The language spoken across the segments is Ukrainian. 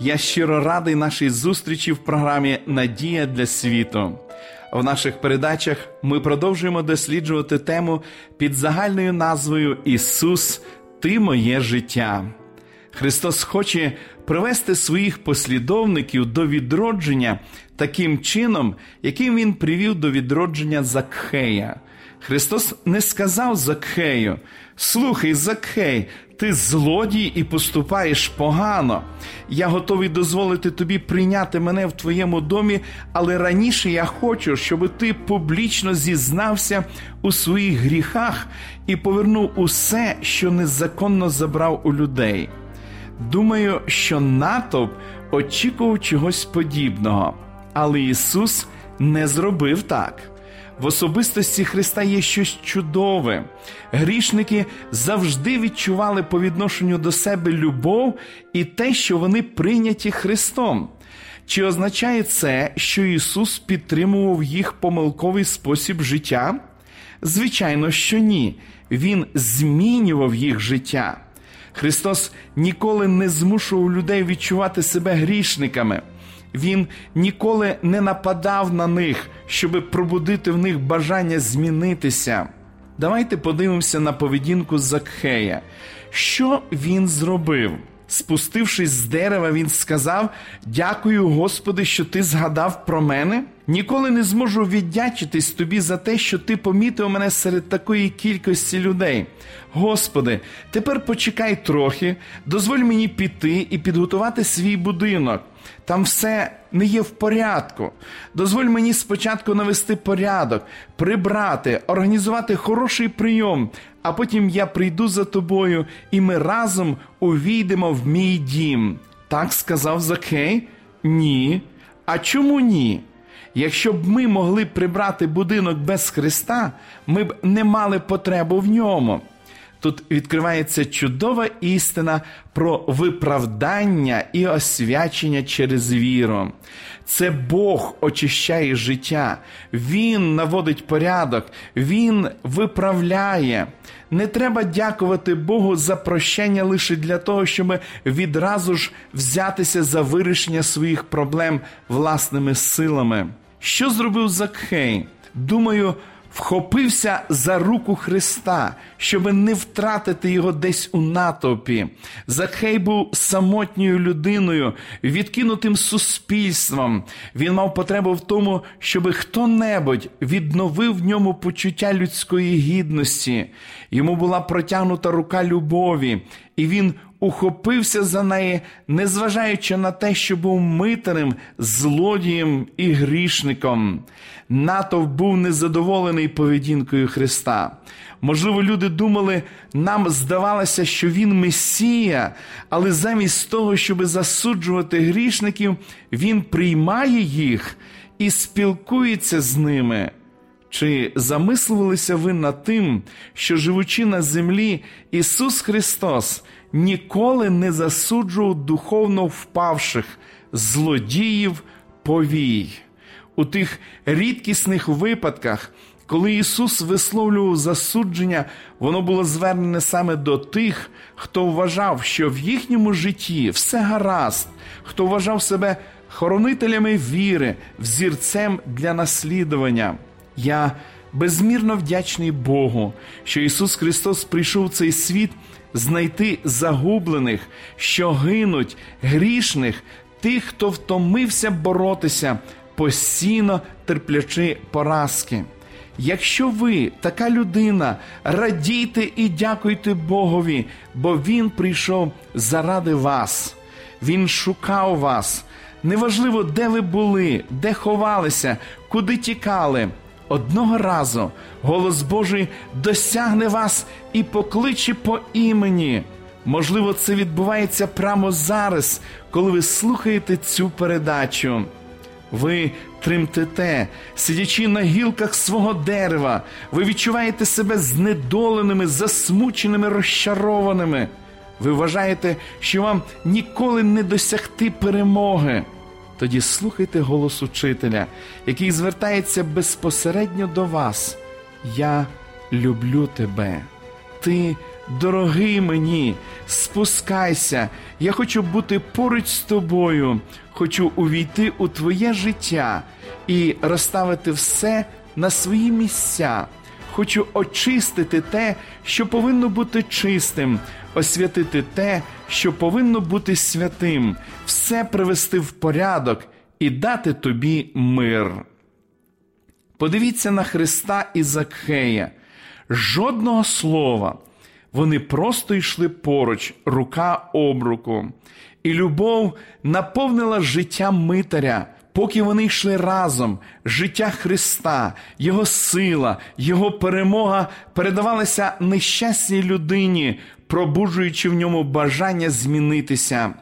Я щиро радий нашій зустрічі в програмі Надія для світу. В наших передачах ми продовжуємо досліджувати тему під загальною назвою Ісус, Ти моє життя. Христос хоче привести своїх послідовників до відродження таким чином, яким Він привів до відродження Закхея. Христос не сказав Закхею, слухай, Закхей, ти злодій і поступаєш погано. Я готовий дозволити тобі прийняти мене в твоєму домі, але раніше я хочу, щоб ти публічно зізнався у своїх гріхах і повернув усе, що незаконно забрав у людей. Думаю, що натовп очікував чогось подібного, але Ісус не зробив так. В особистості Христа є щось чудове. Грішники завжди відчували по відношенню до себе любов і те, що вони прийняті Христом. Чи означає це, що Ісус підтримував їх помилковий спосіб життя? Звичайно, що ні. Він змінював їх життя. Христос ніколи не змушував людей відчувати себе грішниками. Він ніколи не нападав на них, щоб пробудити в них бажання змінитися. Давайте подивимося на поведінку Закхея. Що він зробив? Спустившись з дерева, він сказав: Дякую, Господи, що ти згадав про мене. Ніколи не зможу віддячитись тобі за те, що ти помітив мене серед такої кількості людей. Господи, тепер почекай трохи, дозволь мені піти і підготувати свій будинок. Там все не є в порядку. Дозволь мені спочатку навести порядок, прибрати, організувати хороший прийом, а потім я прийду за тобою, і ми разом увійдемо в мій дім. Так сказав Закей? Ні. А чому ні? Якщо б ми могли прибрати будинок без Христа, ми б не мали потребу в ньому. Тут відкривається чудова істина про виправдання і освячення через віру. Це Бог очищає життя, Він наводить порядок, Він виправляє. Не треба дякувати Богу за прощення лише для того, щоб відразу ж взятися за вирішення своїх проблем власними силами. Що зробив Закхей? Думаю, вхопився за руку Христа, щоби не втратити його десь у натовпі. Закхей був самотньою людиною, відкинутим суспільством. Він мав потребу в тому, щоби хто-небудь відновив в ньому почуття людської гідності. Йому була протягнута рука любові, і він ухопився за неї, незважаючи на те, що був митарем, злодієм і грішником. Натовп був незадоволений поведінкою Христа. Можливо, люди думали, нам здавалося, що Він Месія, але замість того, щоб засуджувати грішників, Він приймає їх і спілкується з ними. Чи замислювалися ви над тим, що живучи на землі, Ісус Христос ніколи не засуджував духовно впавших злодіїв повій? У тих рідкісних випадках, коли Ісус висловлював засудження, воно було звернене саме до тих, хто вважав, що в їхньому житті все гаразд, хто вважав себе хоронителями віри, взірцем для наслідування. Я безмірно вдячний Богу, що Ісус Христос прийшов в цей світ знайти загублених, що гинуть, грішних, тих, хто втомився боротися, постійно терплячи поразки. Якщо ви така людина, радійте і дякуйте Богові, бо Він прийшов заради вас, Він шукав вас. Неважливо, де ви були, де ховалися, куди тікали. Одного разу голос Божий досягне вас і покличе по імені. Можливо, це відбувається прямо зараз, коли ви слухаєте цю передачу. Ви тремтете, сидячи на гілках свого дерева, ви відчуваєте себе знедоленими, засмученими, розчарованими. Ви вважаєте, що вам ніколи не досягти перемоги. Тоді слухайте голос учителя, який звертається безпосередньо до вас. Я люблю тебе. Ти дорогий мені, спускайся, я хочу бути поруч з тобою, хочу увійти у твоє життя і розставити все на свої місця. Хочу очистити те, що повинно бути чистим, освятити те, що повинно бути святим, все привести в порядок і дати тобі мир. Подивіться на Христа і Закхея. Жодного слова. Вони просто йшли поруч, рука об руку. І любов наповнила життя Митаря, поки вони йшли разом, життя Христа, Його сила, Його перемога передавалися нещасній людині, пробуджуючи в ньому бажання змінитися.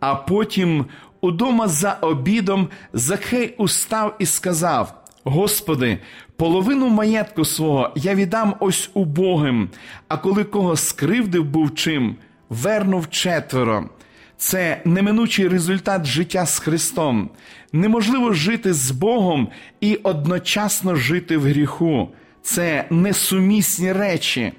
А потім, удома за обідом, Закхей устав і сказав: Господи, половину маєтку свого я віддам ось убогим, а коли кого скривдив був чим, вернув четверо. Це неминучий результат життя з Христом. Неможливо жити з Богом і одночасно жити в гріху. Це несумісні речі.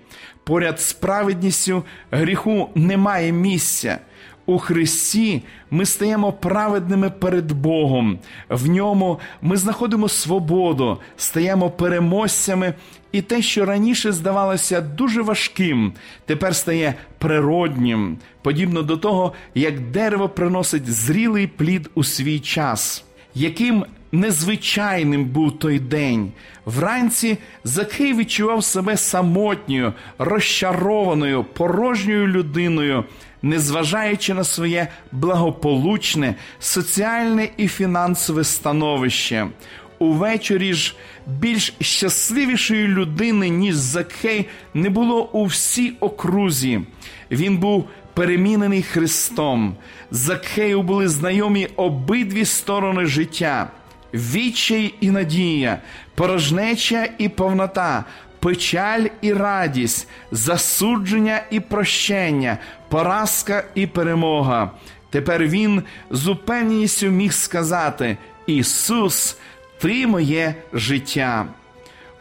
Поряд з праведністю гріху немає місця. У Христі ми стаємо праведними перед Богом, в ньому ми знаходимо свободу, стаємо переможцями, і те, що раніше здавалося дуже важким, тепер стає природнім, подібно до того, як дерево приносить зрілий плід у свій час. Яким незвичайним був той день. Вранці Закей відчував себе самотньою, розчарованою, порожньою людиною, незважаючи на своє благополучне, соціальне і фінансове становище. Увечері ж більш щасливішої людини, ніж Закхей, не було у всій окрузі. Він був перемінений Христом. Закхею були знайомі обидві сторони життя відчай і надія, порожнеча і повнота, печаль і радість, засудження і прощення, поразка і перемога. Тепер він з упевненістю міг сказати: Ісус, Ти моє життя.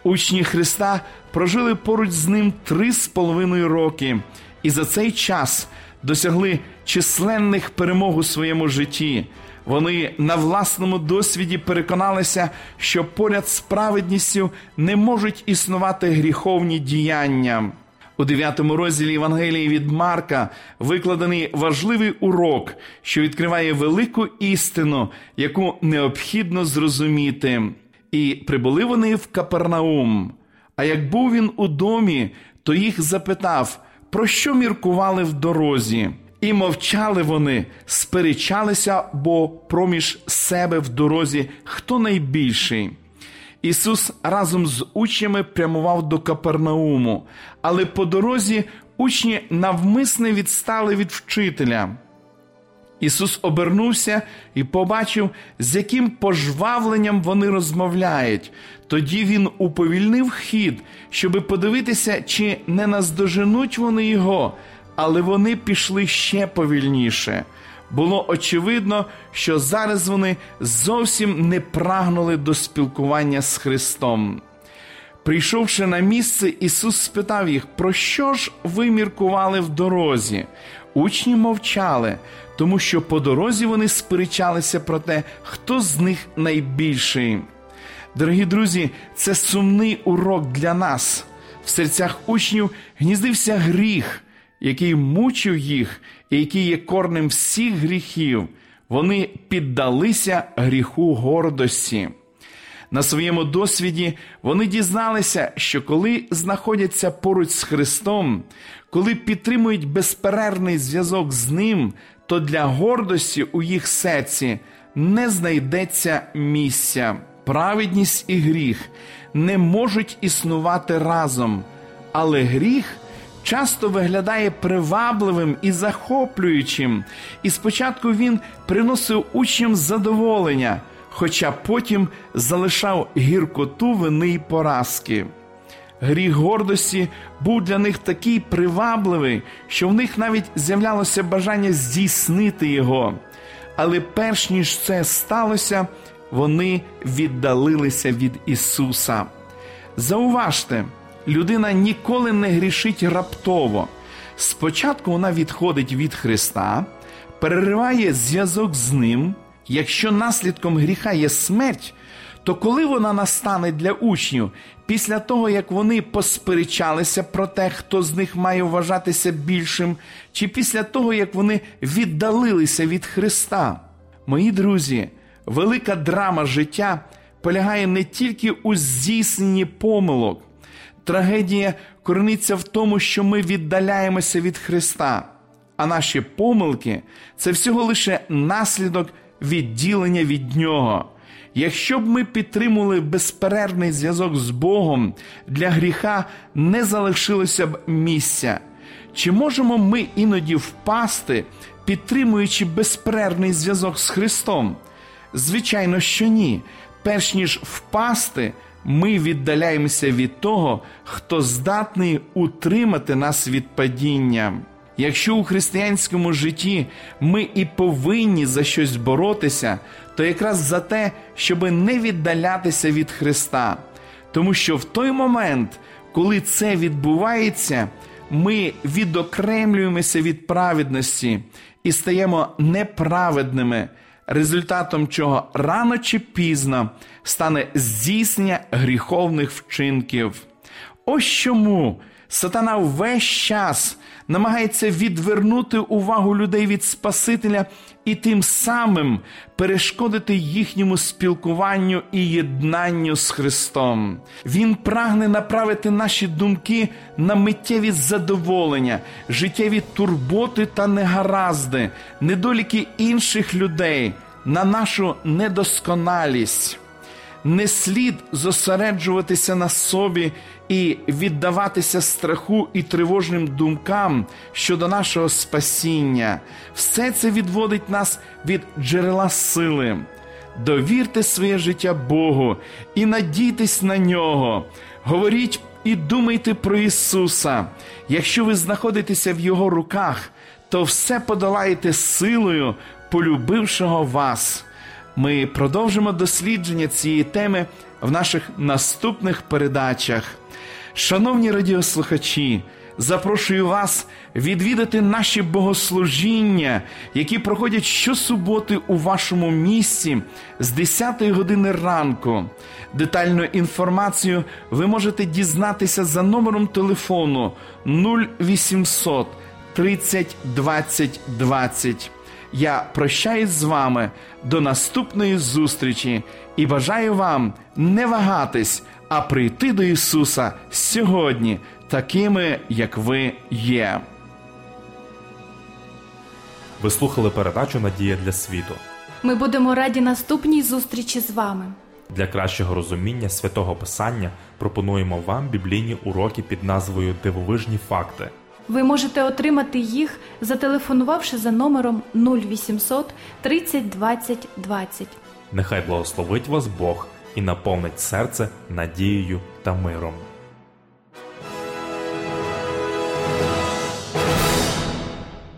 Учні Христа прожили поруч з ним три з половиною роки, і за цей час досягли численних перемог у своєму житті. Вони на власному досвіді переконалися, що поряд з праведністю не можуть існувати гріховні діяння. У 9 розділі Євангелії від Марка викладений важливий урок, що відкриває велику істину, яку необхідно зрозуміти. І прибули вони в Капернаум. А як був він у домі, то їх запитав, про що міркували в дорозі. І мовчали вони, сперечалися, бо проміж себе в дорозі хто найбільший. Ісус разом з учнями прямував до Капернауму, але по дорозі учні навмисне відстали від вчителя. Ісус обернувся і побачив, з яким пожвавленням вони розмовляють. Тоді Він уповільнив хід, щоби подивитися, чи не наздоженуть вони його але вони пішли ще повільніше. Було очевидно, що зараз вони зовсім не прагнули до спілкування з Христом. Прийшовши на місце, Ісус спитав їх, про що ж ви міркували в дорозі? Учні мовчали, тому що по дорозі вони сперечалися про те, хто з них найбільший. Дорогі друзі, це сумний урок для нас. В серцях учнів гніздився гріх який мучив їх і який є корнем всіх гріхів, вони піддалися гріху гордості. На своєму досвіді вони дізналися, що коли знаходяться поруч з Христом, коли підтримують безперервний зв'язок з Ним, то для гордості у їх серці не знайдеться місця. Праведність і гріх не можуть існувати разом, але гріх часто виглядає привабливим і захоплюючим, і спочатку він приносив учням задоволення, хоча потім залишав гіркоту вини й поразки. Гріх гордості був для них такий привабливий, що в них навіть з'являлося бажання здійснити його. Але перш ніж це сталося, вони віддалилися від Ісуса. Зауважте, людина ніколи не грішить раптово. Спочатку вона відходить від Христа, перериває зв'язок з Ним. Якщо наслідком гріха є смерть, то коли вона настане для учнів, після того як вони посперечалися про те, хто з них має вважатися більшим, чи після того як вони віддалилися від Христа? Мої друзі, велика драма життя полягає не тільки у здійсненні помилок. Трагедія корениться в тому, що ми віддаляємося від Христа, а наші помилки це всього лише наслідок відділення від Нього. Якщо б ми підтримували безперервний зв'язок з Богом, для гріха не залишилося б місця. Чи можемо ми іноді впасти, підтримуючи безперервний зв'язок з Христом? Звичайно, що ні. Перш ніж впасти, ми віддаляємося від того, хто здатний утримати нас від падіння. Якщо у християнському житті ми і повинні за щось боротися, то якраз за те, щоб не віддалятися від Христа. Тому що в той момент, коли це відбувається, ми відокремлюємося від праведності і стаємо неправедними, результатом чого рано чи пізно стане здійснення гріховних вчинків. Ось чому сатана весь час намагається відвернути увагу людей від Спасителя і тим самим перешкодити їхньому спілкуванню і єднанню з Христом. Він прагне направити наші думки на миттєві задоволення, життєві турботи та негаразди, недоліки інших людей, на нашу недосконалість. Не слід зосереджуватися на собі і віддаватися страху і тривожним думкам щодо нашого спасіння. Все це відводить нас від джерела сили. Довірте своє життя Богу і надійтесь на нього. Говоріть і думайте про Ісуса. Якщо ви знаходитеся в Його руках, то все подолаєте силою, полюбившого вас. Ми продовжимо дослідження цієї теми в наших наступних передачах. Шановні радіослухачі, запрошую вас відвідати наші богослужіння, які проходять щосуботи у вашому місці з 10 години ранку. Детальну інформацію ви можете дізнатися за номером телефону 0800 30 20 20. Я прощаюсь з вами до наступної зустрічі і бажаю вам не вагатись, а прийти до Ісуса сьогодні, такими, як ви є. Ви слухали передачу Надія для світу. Ми будемо раді наступній зустрічі з вами. Для кращого розуміння святого Писання пропонуємо вам біблійні уроки під назвою Дивовижні факти. Ви можете отримати їх, зателефонувавши за номером 0800 30 20 20. Нехай благословить вас Бог і наповнить серце надією та миром.